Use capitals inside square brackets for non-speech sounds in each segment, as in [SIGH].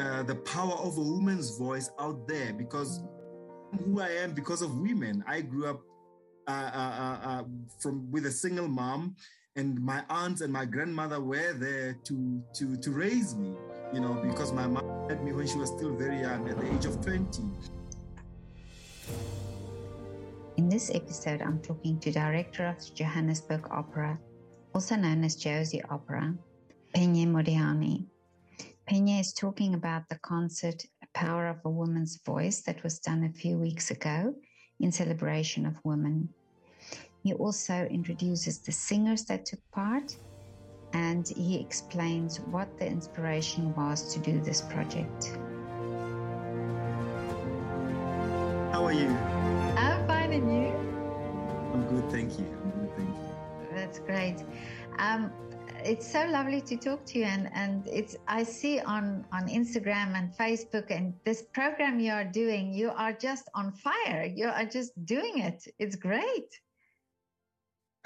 uh, the power of a woman's voice out there because who I am because of women. I grew up uh, uh, uh, uh, from with a single mom, and my aunts and my grandmother were there to to to raise me. You know, because my mom had me when she was still very young, at the age of twenty. In this episode, I'm talking to director of the Johannesburg Opera, also known as Jozi Opera, Phenye Modiane. Phenye is talking about the concert Power of a Woman's Voice that was done a few weeks ago in celebration of women. He also introduces the singers that took part and he explains what the inspiration was to do this project. How are you? I'm fine, and you? I'm good, thank you. I'm good, thank you. That's great. Um, it's so lovely to talk to you, and and it's I see on on Instagram and Facebook and this program you are doing. You are just on fire. You are just doing it. It's great.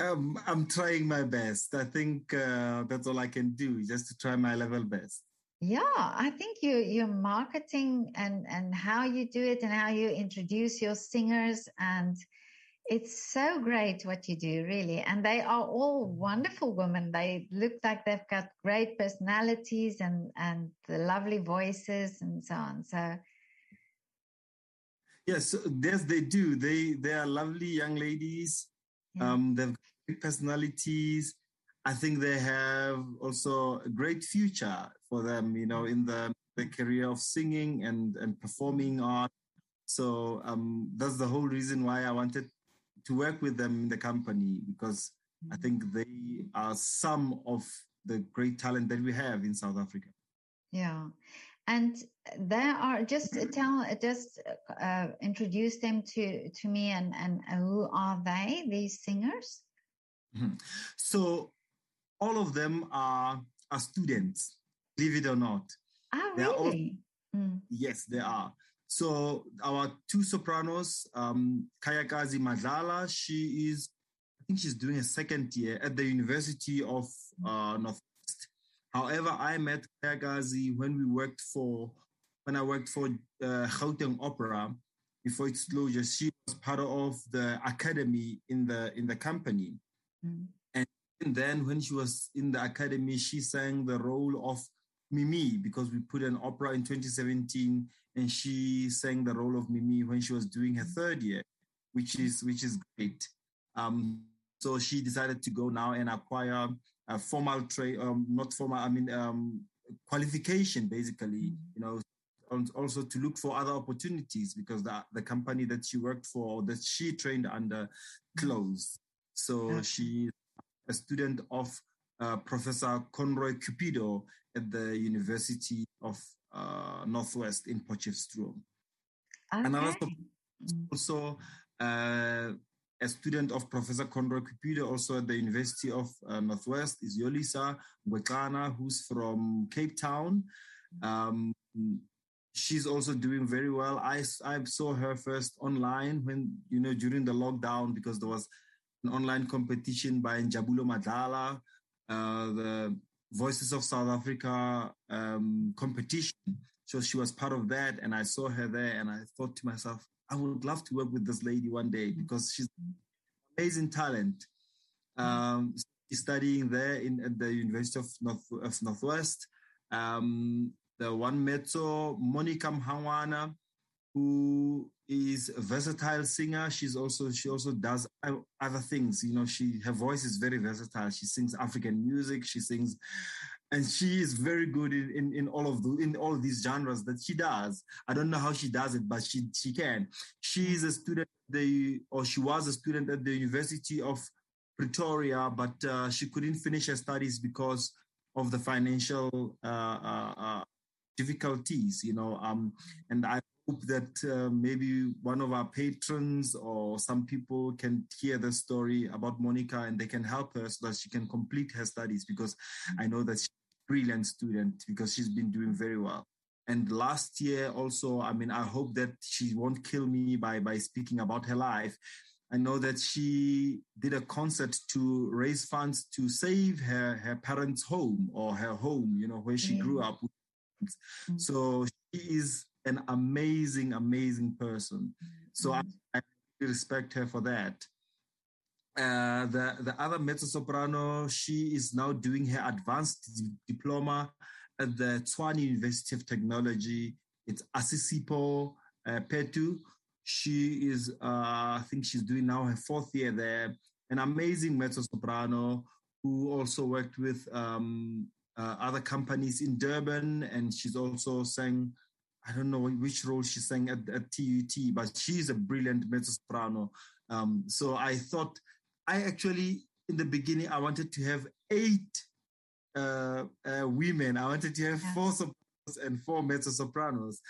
Um, I'm trying my best. I think uh, that's all I can do, just to try my level best. Yeah, I think you your marketing and and how you do it and how you introduce your singers and it's so great what you do really and they are all wonderful women. They look like they've got great personalities and and the lovely voices and so on so. Yes yes they do. They they are lovely young ladies. Yeah. um they've great personalities. I think they have also a great future for them, you know, in the, the career of singing and, and performing art. So um, that's the whole reason why I wanted to work with them in the company because I think they are some of the great talent that we have in South Africa. Yeah. And there are just [CLEARS THROAT] tell, just uh, introduce them to, to me and, and who are they, these singers? Mm-hmm. So all of them are, are students believe it or not. Ah, really? All, mm. Yes, they are. So our two sopranos, um, Kayakazi Madlala, she is, I think she's doing a second year at the University of uh, Northwest. However, I met Kayakazi when we worked for, when I worked for uh, Gauteng Opera before its closure. She was part of the academy in the in the company. Mm. And then when she was in the academy, she sang the role of Mimi because we put an opera in 2017 and she sang the role of Mimi when she was doing her third year, which is which is great. Um, so she decided to go now and acquire a formal trade, um, not formal, I mean um, qualification basically, mm-hmm. you know, and also to look for other opportunities because the, the company that she worked for that she trained under mm-hmm. closed. So okay. she a student of uh, Professor Conroy Cupido at the University of uh, Northwest in Potchefstroom. Okay. And also, also uh, a student of Professor Conroy Cupido, also at the University of uh, Northwest, is Yolisa Ngweklana, who's from Cape Town. Um, she's also doing very well. I, I saw her first online when, you know, during the lockdown because there was an online competition by Njabulo Madlala, uh, the Voices of South Africa um, competition. So she was part of that, and I saw her there, and I thought to myself, I would love to work with this lady one day because she's amazing talent. Um, she's studying there in at the University of North of Northwest. Um, the one mezzo, Monica Mhangwana, who is a versatile singer. She's also she also does other things. You know, she her voice is very versatile. She sings African music. She sings, and she is very good in, in, in all of the in all of these genres that she does. I don't know how she does it, but she she can. She is a student the or she was a student at the University of Pretoria, but uh, she couldn't finish her studies because of the financial uh, uh, uh difficulties. You know, um, and I hope that uh, maybe one of our patrons or some people can hear the story about Monica and they can help her so that she can complete her studies because I know that she's a brilliant student because she's been doing very well. And last year also, I mean, I hope that she won't kill me by, by speaking about her life. I know that she did a concert to raise funds to save her, her parents' home or her home, you know, where she grew up Mm-hmm. So she is an amazing, amazing person. So I, I respect her for that. Uh, the the other mezzo soprano, she is now doing her advanced d- diploma at the Tshwane University of Technology. It's Asisipo uh, Petu. She is, uh, I think she's doing now her fourth year there. An amazing mezzo soprano who also worked with um, uh, other companies in Durban, and she's also sang. I don't know which role she sang at, at TUT, but she's a brilliant mezzo soprano. Um, so I thought I actually, in the beginning, I wanted to have eight uh, uh, women. I wanted to have yeah. four sopranos and four mezzo sopranos,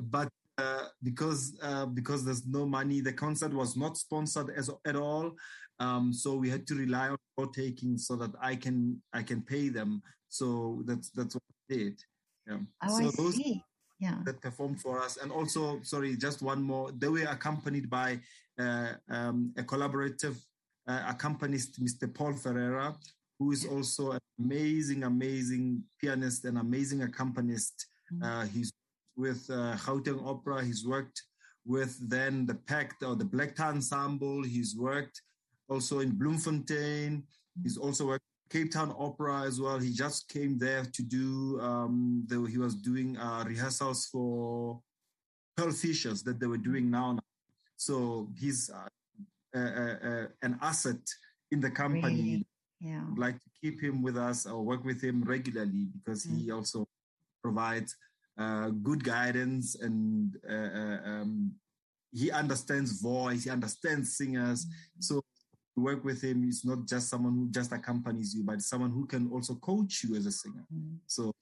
but uh, because uh, because there's no money, the concert was not sponsored as at all. Um, so we had to rely on for taking so that I can I can pay them. So that's that's what I did. Yeah. Oh, so I those see. Yeah. That performed for us, and also sorry, just one more. They were accompanied by uh, um, a collaborative uh, accompanist, Mr. Paul Ferreira, who is also an amazing, amazing pianist and amazing accompanist. Mm-hmm. Uh, he's with uh, Gauteng Opera. He's worked with then the Pact or the Black Tie Ensemble. He's worked also in Bloemfontein. He's also worked Cape Town Opera as well. He just came there to do. Um, the, he was doing uh, rehearsals for Pearl Fishers that they were doing now. So he's uh, uh, an asset in the company. Really? Yeah. I'd like to keep him with us or work with him regularly because mm. he also provides uh, good guidance and uh, uh, um, he understands voice, he understands singers. Mm. So work with him is not just someone who just accompanies you, but someone who can also coach you as a singer. Mm. So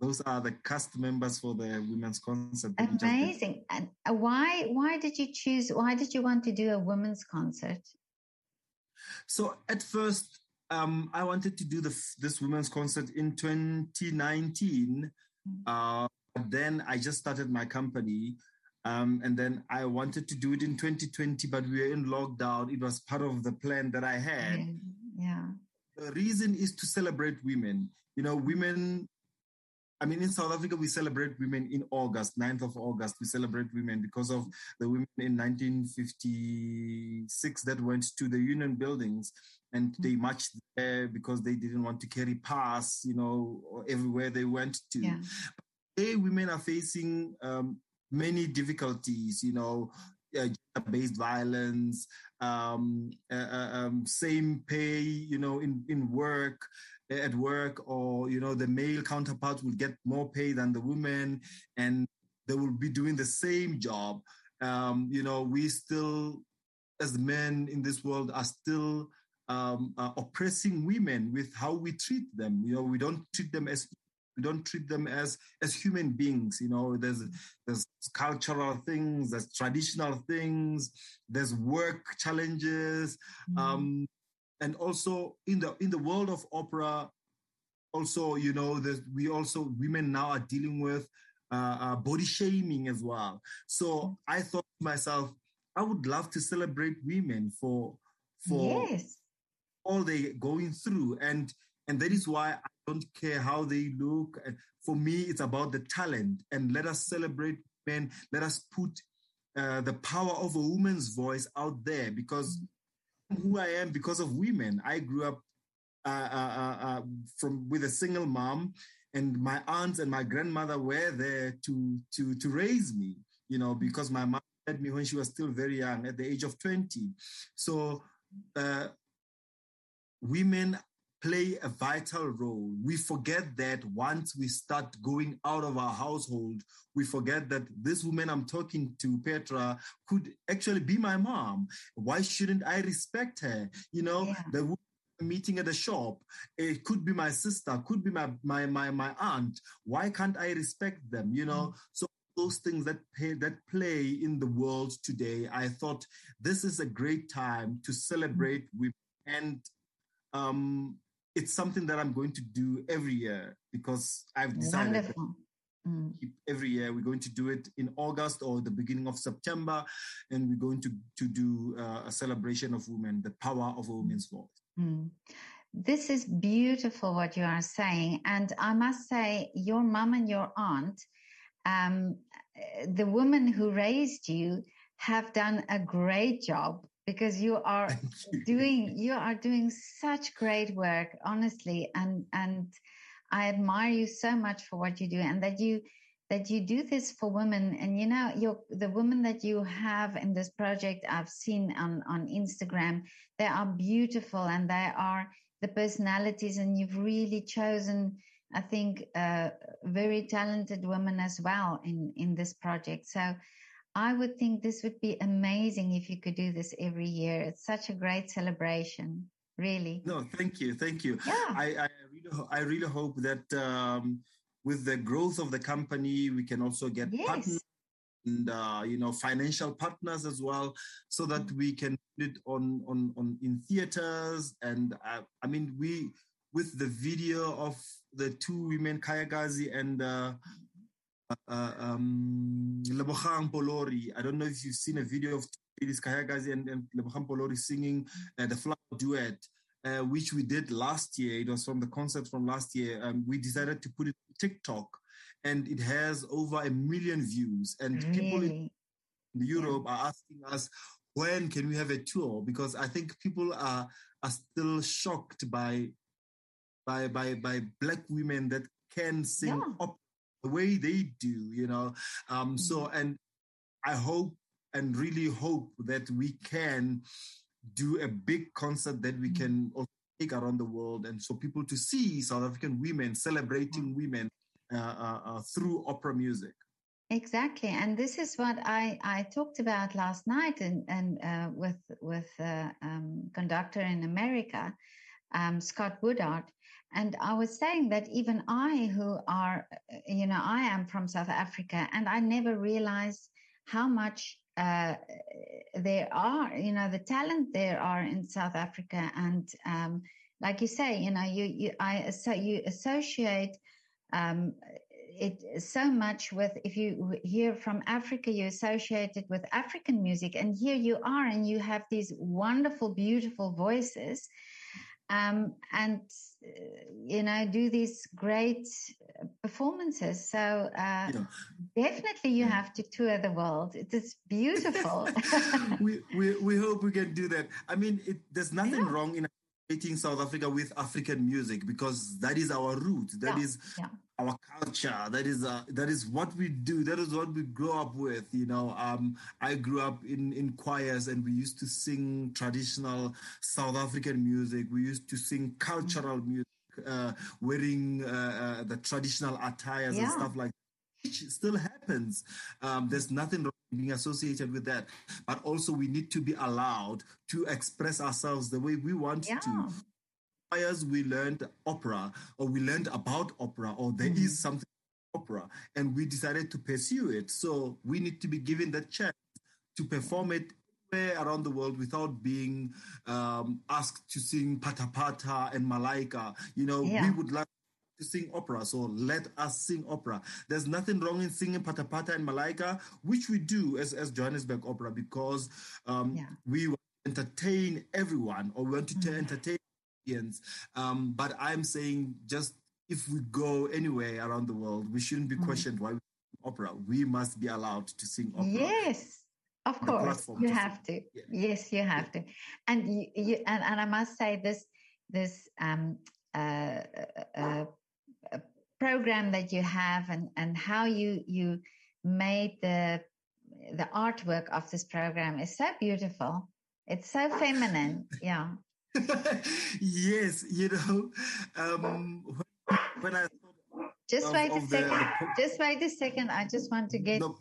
those are the cast members for the women's concert. Amazing. And uh, why why did you choose? Why did you want to do a women's concert? So at first, um, I wanted to do the, this women's concert in 2019. Mm-hmm. Uh, then I just started my company. Um, and then I wanted to do it in 2020, but we were in lockdown. It was part of the plan that I had. Yeah. The reason is to celebrate women. You know, women I mean, in South Africa, we celebrate women in August, 9th of August. We celebrate women because of the women in 1956 that went to the union buildings and they mm-hmm. marched there because they didn't want to carry pass, you know, everywhere they went to. Yeah. Today, women are facing um, many difficulties, you know, uh, based violence, um, uh, uh, um, same pay, you know, in, in work, at work or you know the male counterparts will get more pay than the women and they will be doing the same job. Um, you know we still as men in this world are still um, uh, oppressing women with how we treat them. You know we don't treat them as don't treat them as as human beings you know there's there's cultural things there's traditional things there's work challenges mm. um, and also in the in the world of opera also you know that we also women now are dealing with uh, uh, body shaming as well so i thought to myself i would love to celebrate women for for yes. all they're going through and and that is why i don't care how they look for me it's about the talent and let us celebrate men let us put uh, the power of a woman's voice out there because who I am because of women. I grew up uh, uh, uh, uh, from with a single mom, and my aunts and my grandmother were there to to to raise me. You know, because my mom had me when she was still very young, at the age of twenty. So, uh, women play a vital role. We forget that once we start going out of our household, we forget that this woman I'm talking to, Petra, could actually be my mom. Why shouldn't I respect her? You know, yeah. the meeting at the shop, it could be my sister, could be my my my, my aunt. Why can't I respect them? You know, mm. so those things that pay, that play in the world today, I thought this is a great time to celebrate mm. with and um, it's something that I'm going to do every year because I've decided mm. every year we're going to do it in August or the beginning of September, and we're going to to do uh, a celebration of women, the power of a woman's voice. Mm. this is beautiful what you are saying. And I must say, your mom and your aunt, um, the woman who raised you, have done a great job because you are [LAUGHS] doing you are doing such great work honestly and and i admire you so much for what you do and that you that you do this for women. And you know you the women that you have in this project i've seen on on instagram they are beautiful and they are the personalities and you've really chosen i think uh, very talented women as well in in this project. So i would think this would be amazing if you could do this every year it's such a great celebration really No, thank you, thank you. yeah I, I really, I really hope that um, with the growth of the company, we can also get partners and uh, you know financial partners as well, so that Mm. we can put it on on on in theaters. And uh, I mean, we with the video of the two women, Kayakazi and uh, uh, um, Lebogang Polori. I don't know if you've seen a video of ladies Kayakazi and, and Lebogang Polori singing uh, the flower duet, uh, which we did last year. It was from the concert from last year. Um, we decided to put it on TikTok, and it has over a million views. And people in Europe are asking us, when can we have a tour? Because I think people are are still shocked by by by by black women that can sing Yeah. opera the way they do, you know. Um, so Mhm. and I hope and really hope that we can do a big concert that we Mhm. can also take around the world, and so people to see South African women celebrating women uh, uh, uh, through opera music. Exactly, and this is what I, I talked about last night, and and uh, with with uh, um, conductor in America, um, Scott Woodard, and I was saying that even I, who are, you know, I am from South Africa, and I never realized how much uh, there are, you know, the talent there are in South Africa, and um, like you say, you know, you you I so you associate um, it so much with if you hear from Africa, you associate it with African music, and here you are, and you have these wonderful, beautiful voices, um, and uh, you know do these great performances. So uh, Yeah. definitely, you Yeah. have to tour the world. It is beautiful. [LAUGHS] we, we we hope we can do that. I mean, it, there's nothing Yeah. wrong in associating South Africa with African music because that is our root. That is. Our culture. That is uh, that is what we do. That is what we grow up with. You know, um, I grew up in in choirs and we used to sing traditional South African music. We used to sing cultural music, uh, wearing uh, uh, the traditional attires and stuff like which still happens. Um, there's nothing wrong being associated with that, but also we need to be allowed to express ourselves the way we want yeah, to. Choirs, we learned opera, or we learned about opera, or there is Mhm. something opera, and we decided to pursue it. So we need to be given the chance to perform it anywhere around the world without being um, asked to sing pata pata and malaika. You know, we would like to sing opera, so let us sing opera. There's nothing wrong in singing Pata Pata and Malaika, which we do as, as Johannesburg Opera because um, Yeah. we want to entertain everyone or we want to Mhm. entertain audience. Um, but I'm saying just if we go anywhere around the world, we shouldn't be Mhm. questioned why we sing opera. We must be allowed to sing opera. Yes, of course, you have to. Yeah. Yes, you have to. And you, you and, and I must say this this um, uh, uh, uh, program that you have and and how you you made the the artwork of this program is so beautiful. It's so feminine. [LAUGHS] Yeah. [LAUGHS] yes, you know, um, when, I Just wait a second. the Just wait a second. I just want to get no,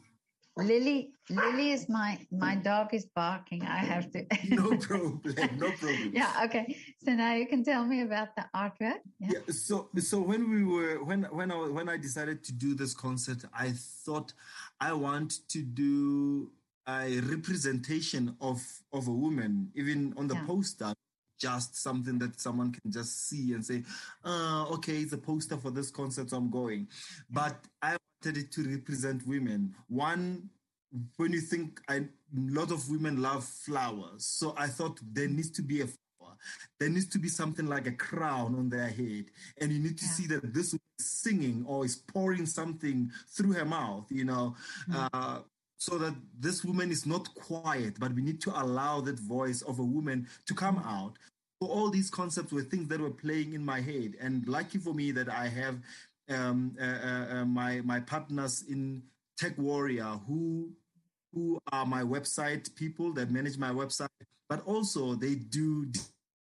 Lily. Lily is my my dog is barking. I have to. [LAUGHS] no problem, no problem. [LAUGHS] yeah. Okay. So now you can tell me about the artwork. Yeah. Yeah. So so when we were when when I when I decided to do this concert, I thought I want to do a representation of of a woman, even on the Yeah. poster. Just something that someone can just see and say, uh, okay, it's a poster for this concert, so I'm going. But I wanted it to represent women. One, when you think I, a lot of women love flowers, so I thought there needs to be a flower. there needs to be something like a crown on their head. And you need to Yeah. see that this is singing or is pouring something through her mouth, you know, Mm. uh, so that this woman is not quiet, but we need to allow that voice of a woman to come out. So all these concepts were things that were playing in my head. And lucky for me that I have um, uh, uh, uh, my my partners in Tech Warrior who who are my website people that manage my website, but also they do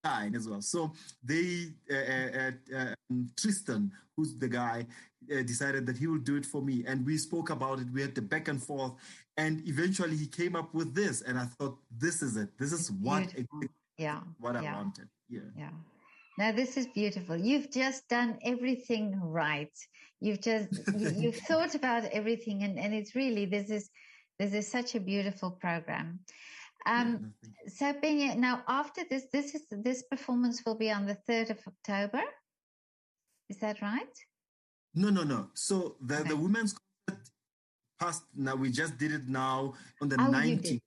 design as well. So they uh, uh, uh, um, Tristan, who's the guy, uh, decided that he will do it for me, and we spoke about it. We had the back and forth, and eventually he came up with this, and I thought, this is it. This is what Beautiful. Yeah. what I yeah. wanted. Yeah. Yeah. Now this is beautiful. You've just done everything right. You've just you, [LAUGHS] you've thought about everything, and and it's really this is this is such a beautiful program. Um, no, so Benya, now after this, this is this performance will be on the third of October. Is that right? No, no, no. So the, Okay. the women's concert passed now. We just did it now on the Oh, 19th. did.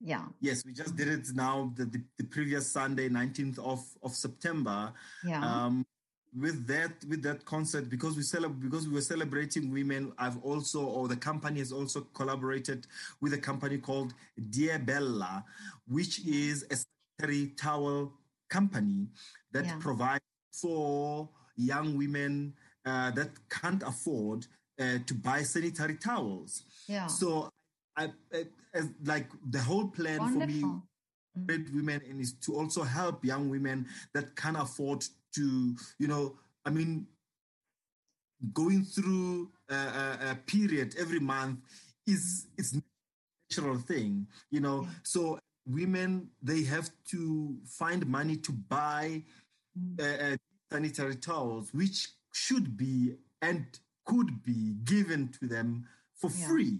Yeah. Yes, we just did it now the, the, the previous Sunday, 19th of, of September. Yeah. Um, with that with that concert because we celebrate because we were celebrating women i've also or the company has also collaborated with a company called dear bella which is a sanitary towel company that Yeah. provides for young women uh, that can't afford uh, to buy sanitary towels yeah. so I, I, as, like the whole plan for me Wonderful. Mm. women and is to also help young women that can afford to you know i mean going through a, a, a period every month is it's natural thing you know Yeah. so women they have to find money to buy Mm. uh, uh, sanitary towels which should be and could be given to them for Yeah. free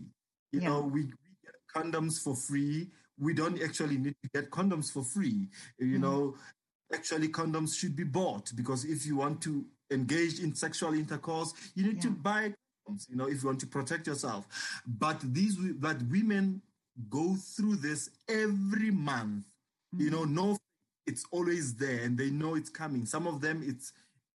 you Yeah. know we, we get condoms for free we don't actually need to get condoms for free you Mm. know actually condoms should be bought because if you want to engage in sexual intercourse you need to buy condoms you know if you want to protect yourself. But these but women go through this every month you know mm-hmm. no it's always there and they know it's coming. Some of them it's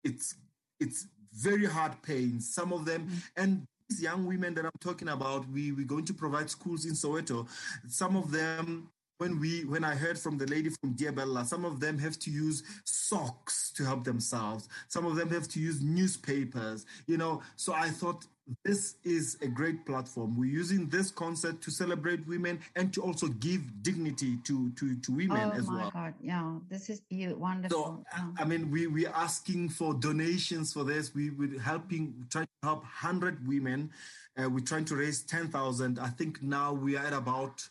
it's it's very hard pain. Some of them mm-hmm. and these young women that i'm talking about we we're going to provide schools in soweto some of them when we when i heard from the lady from dear bella some of them have to use socks to help themselves some of them have to use newspapers you know so i thought this is a great platform we're using this concert to celebrate women and to also give dignity to to to women oh as my God. Yeah. This is beautiful. Wonderful. so Yeah. I mean, we we are asking for donations for this. We we're helping, trying to help hundred women. Uh, we're trying to raise ten thousand. I think now we are at about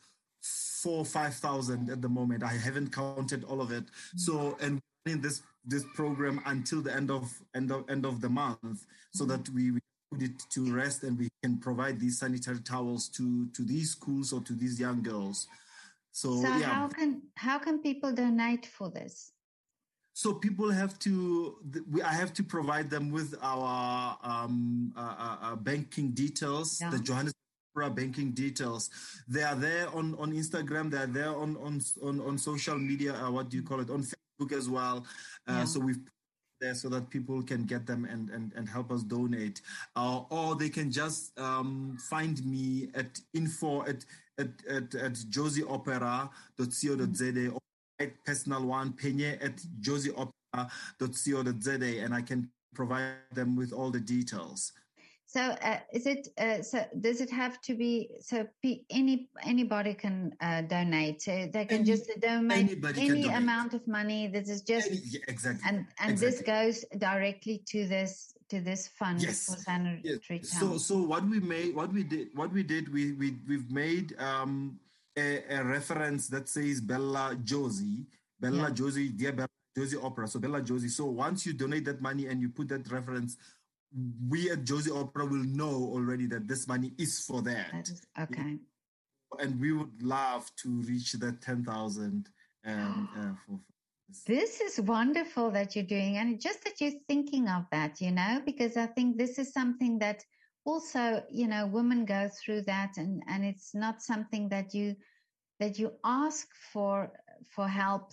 four five thousand at the moment. I haven't counted all of it. So and in this this program until the end of end of end of the month, so that we. we put it to rest and we can provide these sanitary towels to to these schools or to these young girls so, So yeah how can how can people donate for this? So people have to. We, I have to provide them with our um, uh, uh, uh, banking details, Yeah. the Johannesburg banking details. They are there on, on Instagram. They are there on on on, on social media. Uh, what do you call it? On Facebook as well. Uh, Yeah. So we've put there so that people can get them and and, and help us donate, uh, or they can just um, find me at info at at at, at joziopera.co.za or my personal one, phenye at joziopera.co.za, and I can provide them with all the details. So uh, is it uh, so does it have to be so any anybody can uh, donate so they can Any- just donate any donate. amount of money this is just Any- yeah, exactly. and and this goes directly to this to this fund Yes. for sanitary Yes. So so what we made what we did what we did we we we've made um a, a reference that says Bella Jozi Bella Yeah. Jozi dear Bella Jozi Opera so Bella Jozi so once you donate that money and you put that reference we at Jozi Opera will know already that this money is for that, That is- okay. and we would love to reach that ten thousand um, uh, for, for this. This is wonderful that you're doing, and just that you're thinking of that, you know, because I think this is something that also, you know, women go through that, and and it's not something that you that you ask for for help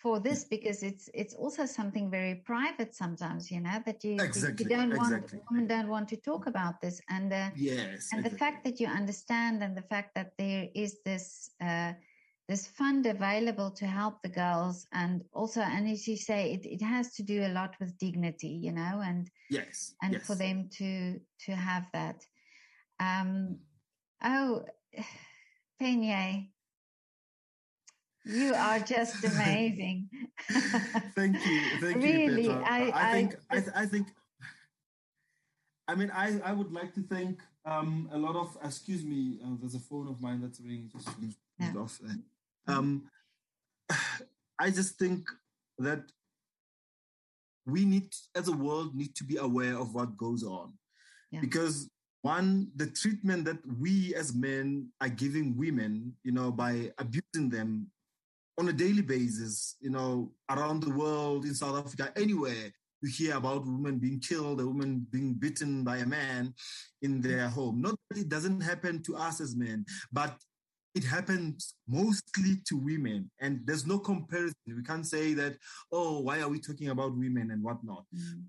for this because it's it's also something very private sometimes you know that you, exactly, you don't exactly. want women don't want to talk about this and uh, yes and exactly. the fact that you understand and the fact that there is this uh, this fund available to help the girls and also and as you say it, it has to do a lot with dignity you know and yes and yes. for them to to have that um oh [SIGHS] Phenye, you are just amazing. [LAUGHS] thank you, thank really, you, Petra. I, I think, I, I, th- I think, I mean, I, I would like to thank um, a lot of. Excuse me, uh, there's a phone of mine that's ringing. Just Yeah. off. There. Um, [SIGHS] I just think that we need, as a world, need to be aware of what goes on, Yeah. because one, the treatment that we as men are giving women, you know, by abusing them on a daily basis, you know, around the world, in South Africa, anywhere, you hear about women being killed, a woman being bitten by a man in their home. Not that it doesn't happen to us as men, but it happens mostly to women. And there's no comparison. We can't say that, oh, why are we talking about women and whatnot? Mm,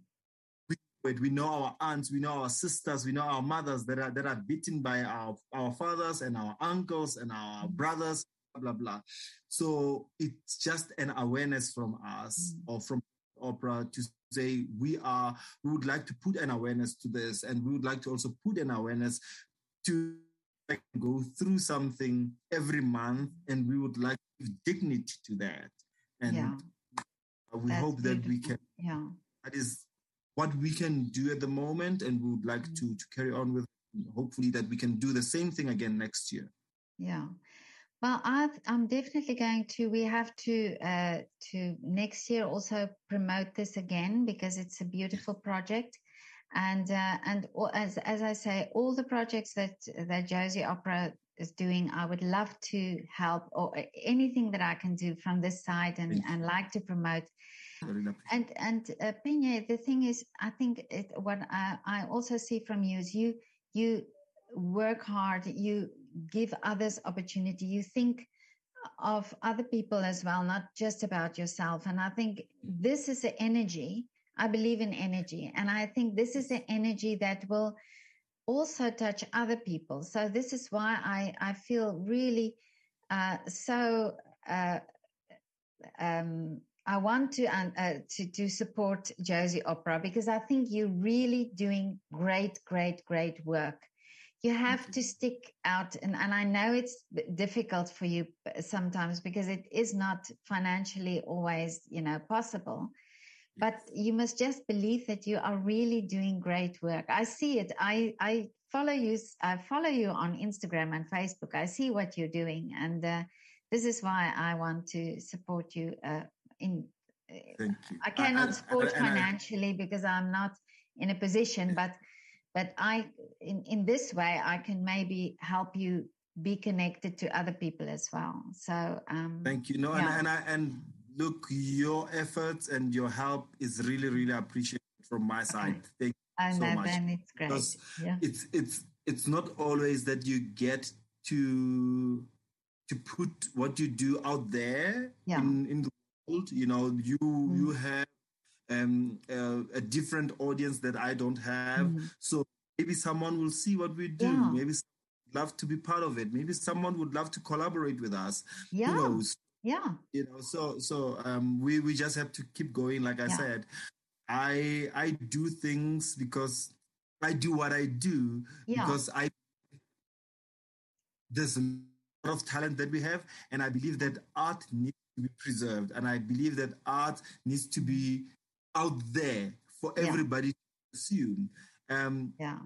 we, we know our aunts, we know our sisters, we know our mothers that are that are beaten by our our fathers and our uncles and our Mm. brothers, blah blah blah. So it's just an awareness from us Mm. or from opera to say we are we would like to put an awareness to this and we would like to also put an awareness to go through something every month and we would like to give dignity to that and yeah, we that's hope that we can Yeah, that is what we can do at the moment and we would like Mm. to to carry on with hopefully that we can do the same thing again next year yeah. Well, i I'm definitely going to. We have to uh, to next year also promote this again because it's a beautiful project, and uh, and as as I say, all the projects that that Jozi Opera is doing, I would love to help or anything that I can do from this side and and like to promote. I really appreciate And and uh, Pena, the thing is, I think it, what I, I also see from you is you you work hard, you give others opportunity, you think of other people as well, not just about yourself. And I think this is the energy. I believe in energy, and I think this is the energy that will also touch other people. So this is why I I feel really uh, so. Uh, um, I want to um, uh, to to support Jozi Opera because I think you're really doing great, great, great work. You have to stick out, and, and I know it's difficult for you sometimes because it is not financially always, you know, possible. But you must just believe that you are really doing great work. I see it. I I follow you. i follow you on Instagram and Facebook. I see what you're doing, and uh, this is why I want to support you. Uh, in thank you I cannot I- support and I- financially because I'm not in a position, but but I in in this way I can maybe help you be connected to other people as well. So um, thank you no Yeah. and, and i and look your efforts and your help is really really appreciated from my side thank I so know much, then it's great. because Yeah, it's it's it's not always that you get to to put what you do out there Yeah. in in the world you know you Mm. you have um uh, a different audience that i don't have. Mm. so maybe someone will see what we do. Yeah. maybe love to be part of it. Maybe someone would love to collaborate with us. Yeah, who knows? Yeah, you know so so um we we just have to keep going like i Yeah. said. I i do things because i do what i do yeah, because i there's a lot of talent that we have and i believe that art needs to be preserved and i believe that art needs to be out there for Yeah. everybody to consume um yeah,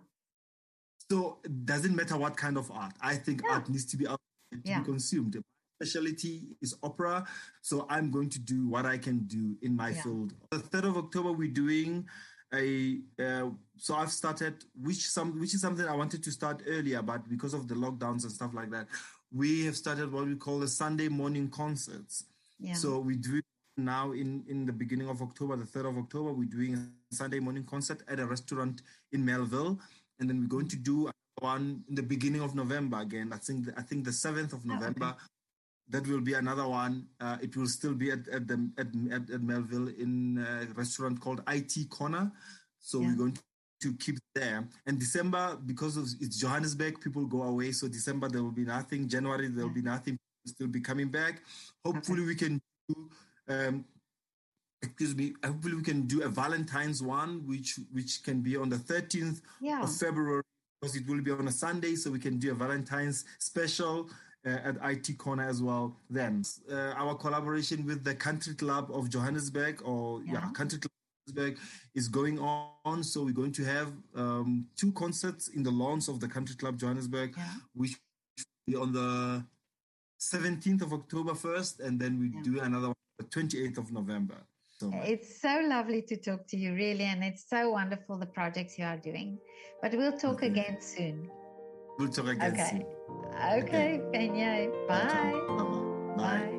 so it doesn't matter what kind of art. I think Yeah. art needs to be out there to Yeah. be consumed. My specialty is opera, so I'm going to do what I can do in my Yeah. field. The third of October, we're doing a. Uh, so I've started, which some which is something I wanted to start earlier, but because of the lockdowns and stuff like that, we have started what we call the Sunday morning concerts. yeah. So we do now in in the beginning of October, the third of October. We're doing a Sunday morning concert at a restaurant in Melville, and then we're going to do one in the beginning of November again. I think I think the seventh of Oh, okay. November. that will be another one. Uh, it will still be at, at the at, at, at Melville in a restaurant called IT Corner. So yeah. we're going to keep there. And December, because of it's Johannesburg, people go away. So December there will be nothing. January there will be nothing. Still be coming back. Hopefully okay. we can do. Um, excuse me. Hopefully we can do a Valentine's one, which which can be on the 13th yeah. of February because it will be on a Sunday, so we can do a Valentine's special. Uh, at IT Corner as well. Then uh, our collaboration with the Country Club of Johannesburg, or yeah, yeah Country Club is going on. So we're going to have um, two concerts in the lawns of the Country Club Johannesburg, yeah. which will be on the 17th of October first, and then we yeah. do another one the 28th of November. So it's so lovely to talk to you, really, and it's so wonderful the projects you are doing. But we'll talk okay. again soon. We'll talk again okay. soon. Okay, okay. Bye. Bye. Bye.